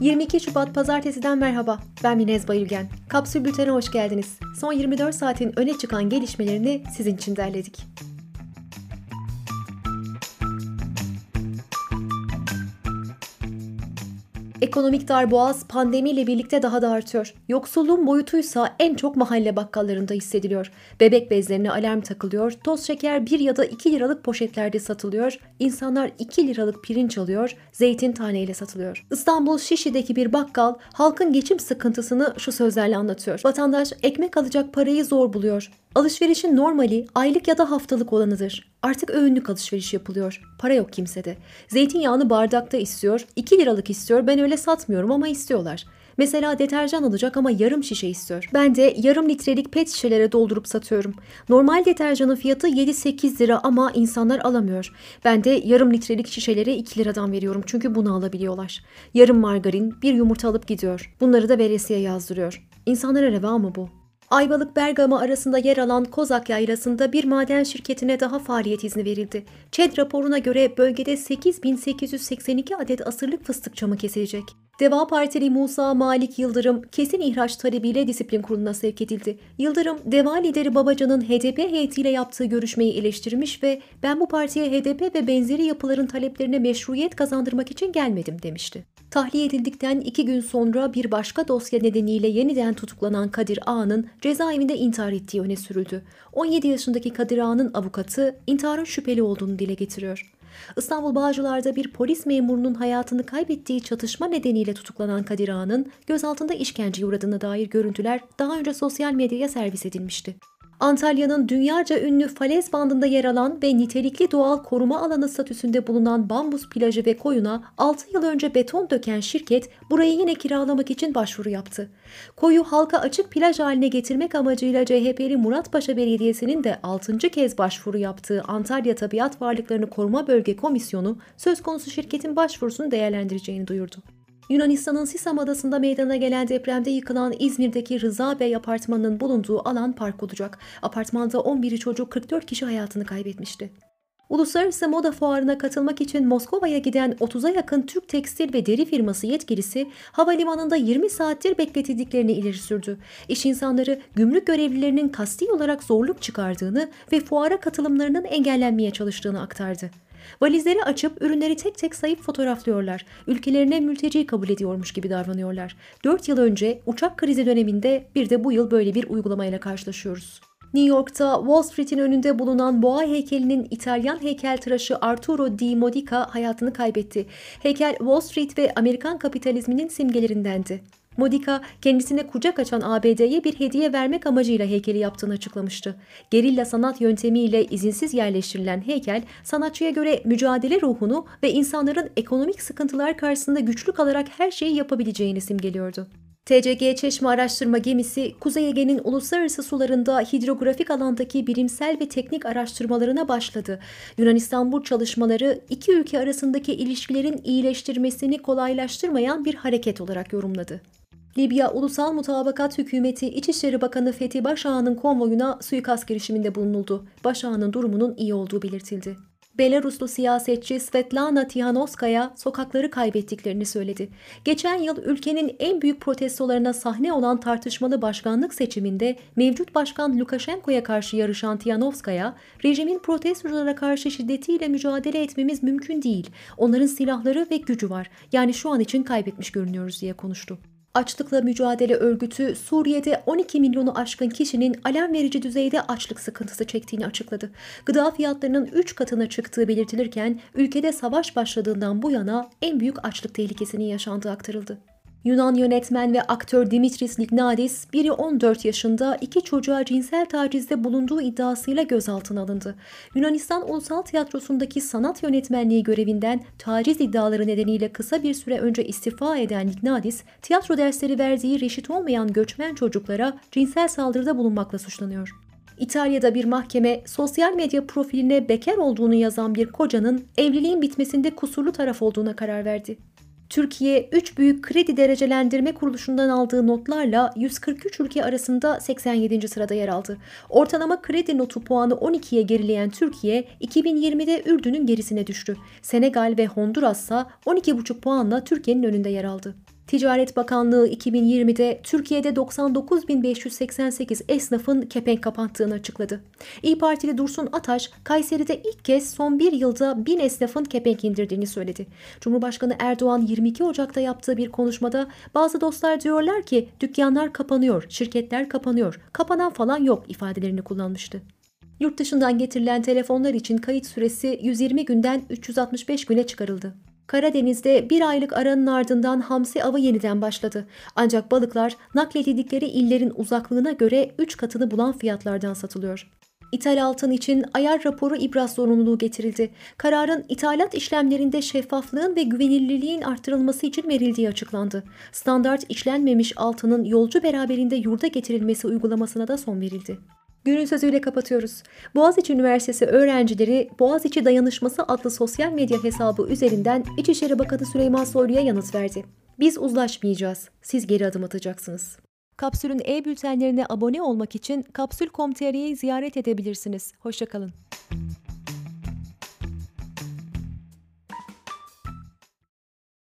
22 Şubat Pazartesi'den merhaba. Ben Minez Bayülgen. Kapsül Bülten'e hoş geldiniz. Son 24 saatin öne çıkan gelişmelerini sizin için derledik. Ekonomik darboğaz pandemiyle birlikte daha da artıyor. Yoksulluğun boyutuysa en çok mahalle bakkallarında hissediliyor. Bebek bezlerine alarm takılıyor, toz şeker 1 ya da 2 liralık poşetlerde satılıyor, insanlar 2 liralık pirinç alıyor, zeytin taneyle satılıyor. İstanbul Şişli'deki bir bakkal halkın geçim sıkıntısını şu sözlerle anlatıyor. Vatandaş ekmek alacak parayı zor buluyor. Alışverişin normali aylık ya da haftalık olanıdır. Artık öğünlük alışveriş yapılıyor. Para yok kimsede. Zeytinyağını bardakta istiyor, 2 liralık istiyor. Ben öyle satmıyorum ama istiyorlar. Mesela deterjan alacak ama yarım şişe istiyor. Ben de yarım litrelik pet şişelere doldurup satıyorum. Normal deterjanın fiyatı 7-8 lira ama insanlar alamıyor. Ben de yarım litrelik şişelere 2 liradan veriyorum çünkü bunu alabiliyorlar. Yarım margarin, bir yumurta alıp gidiyor. Bunları da veresiye yazdırıyor. İnsanlara reva mı bu? Ayvalık Bergama arasında yer alan Kozak Yaylası'nda bir maden şirketine daha faaliyet izni verildi. ÇED raporuna göre bölgede 8882 adet asırlık fıstık çamı kesilecek. Deva Partili Musa Malik Yıldırım kesin ihraç talebiyle disiplin kuruluna sevk edildi. Yıldırım, Deva lideri Babacan'ın HDP heyetiyle yaptığı görüşmeyi eleştirmiş ve ben bu partiye HDP ve benzeri yapıların taleplerine meşruiyet kazandırmak için gelmedim demişti. Tahliye edildikten iki gün sonra bir başka dosya nedeniyle yeniden tutuklanan Kadir Ağa'nın cezaevinde intihar ettiği öne sürüldü. 17 yaşındaki Kadir Ağa'nın avukatı intiharın şüpheli olduğunu dile getiriyor. İstanbul Bağcılar'da bir polis memurunun hayatını kaybettiği çatışma nedeniyle tutuklanan Kadir Ağa'nın gözaltında işkenceye uğradığına dair görüntüler daha önce sosyal medyaya servis edilmişti. Antalya'nın dünyaca ünlü falez bandında yer alan ve nitelikli doğal koruma alanı statüsünde bulunan Bambus plajı ve koyuna 6 yıl önce beton döken şirket burayı yine kiralamak için başvuru yaptı. Koyu halka açık plaj haline getirmek amacıyla CHP'li Muratpaşa Belediyesi'nin de 6. kez başvuru yaptığı Antalya Tabiat Varlıklarını Koruma Bölge Komisyonu söz konusu şirketin başvurusunu değerlendireceğini duyurdu. Yunanistan'ın Sisam adasında meydana gelen depremde yıkılan İzmir'deki Rıza Bey apartmanının bulunduğu alan park olacak. Apartmanda 11 çocuk 44 kişi hayatını kaybetmişti. Uluslararası moda fuarına katılmak için Moskova'ya giden 30'a yakın Türk tekstil ve deri firması yetkilisi havalimanında 20 saattir bekletildiklerini ileri sürdü. İş insanları gümrük görevlilerinin kasti olarak zorluk çıkardığını ve fuara katılımlarının engellenmeye çalıştığını aktardı. Valizleri açıp ürünleri tek tek sayıp fotoğraflıyorlar. Ülkelerine mülteci kabul ediyormuş gibi davranıyorlar. 4 yıl önce uçak krizi döneminde bir de bu yıl böyle bir uygulamayla karşılaşıyoruz. New York'ta Wall Street'in önünde bulunan boğa heykelinin İtalyan heykeltıraşı Arturo Di Modica hayatını kaybetti. Heykel Wall Street ve Amerikan kapitalizminin simgelerindendi. Modica kendisine kucak açan ABD'ye bir hediye vermek amacıyla heykeli yaptığını açıklamıştı. Gerilla sanat yöntemiyle izinsiz yerleştirilen heykel sanatçıya göre mücadele ruhunu ve insanların ekonomik sıkıntılar karşısında güçlü kalarak her şeyi yapabileceğini simgeliyordu. TCG Çeşme Araştırma Gemisi, Kuzey Ege'nin uluslararası sularında hidrografik alandaki bilimsel ve teknik araştırmalarına başladı. Yunanistan bu çalışmaları iki ülke arasındaki ilişkilerin iyileştirmesini kolaylaştırmayan bir hareket olarak yorumladı. Libya Ulusal Mutabakat Hükümeti İçişleri Bakanı Fethi Başağ'ın konvoyuna suikast girişiminde bulunuldu. Başağ'ın durumunun iyi olduğu belirtildi. Belaruslu siyasetçi Svetlana Tihanovskaya sokakları kaybettiklerini söyledi. Geçen yıl ülkenin en büyük protestolarına sahne olan tartışmalı başkanlık seçiminde mevcut başkan Lukashenko'ya karşı yarışan Tihanovskaya, rejimin protestolara karşı şiddetiyle mücadele etmemiz mümkün değil. Onların silahları ve gücü var. Yani şu an için kaybetmiş görünüyoruz diye konuştu. Açlıkla Mücadele Örgütü Suriye'de 12 milyonu aşkın kişinin alarm verici düzeyde açlık sıkıntısı çektiğini açıkladı. Gıda fiyatlarının 3 katına çıktığı belirtilirken ülkede savaş başladığından bu yana en büyük açlık tehlikesinin yaşandığı aktarıldı. Yunan yönetmen ve aktör Dimitris Lignadis, biri 14 yaşında iki çocuğa cinsel tacizde bulunduğu iddiasıyla gözaltına alındı. Yunanistan Ulusal Tiyatrosu'ndaki sanat yönetmenliği görevinden taciz iddiaları nedeniyle kısa bir süre önce istifa eden Lignadis, tiyatro dersleri verdiği reşit olmayan göçmen çocuklara cinsel saldırıda bulunmakla suçlanıyor. İtalya'da bir mahkeme sosyal medya profiline bekar olduğunu yazan bir kocanın evliliğin bitmesinde kusurlu taraf olduğuna karar verdi. Türkiye 3 büyük kredi derecelendirme kuruluşundan aldığı notlarla 143 ülke arasında 87. sırada yer aldı. Ortalama kredi notu puanı 12'ye gerileyen Türkiye 2020'de Ürdün'ün gerisine düştü. Senegal ve Honduras ise 12,5 puanla Türkiye'nin önünde yer aldı. Ticaret Bakanlığı 2020'de Türkiye'de 99.588 esnafın kepenk kapattığını açıkladı. İyi Partili Dursun Ataş, Kayseri'de ilk kez son bir yılda bin esnafın kepenk indirdiğini söyledi. Cumhurbaşkanı Erdoğan 22 Ocak'ta yaptığı bir konuşmada bazı dostlar diyorlar ki dükkanlar kapanıyor, şirketler kapanıyor, kapanan falan yok ifadelerini kullanmıştı. Yurt dışından getirilen telefonlar için kayıt süresi 120 günden 365 güne çıkarıldı. Karadeniz'de bir aylık aranın ardından hamsi avı yeniden başladı. Ancak balıklar nakledildikleri illerin uzaklığına göre 3 katını bulan fiyatlardan satılıyor. İthal altın için ayar raporu ibraz zorunluluğu getirildi. Kararın ithalat işlemlerinde şeffaflığın ve güvenilirliğin artırılması için verildiği açıklandı. Standart işlenmemiş altının yolcu beraberinde yurda getirilmesi uygulamasına da son verildi. Günün sözüyle kapatıyoruz. Boğaziçi Üniversitesi öğrencileri Boğaziçi Dayanışması adlı sosyal medya hesabı üzerinden İçişleri Bakanı Süleyman Soylu'ya yanıt verdi. Biz uzlaşmayacağız. Siz geri adım atacaksınız. Kapsül'ün e-bültenlerine abone olmak için kapsül.com.tr'yi ziyaret edebilirsiniz. Hoşçakalın.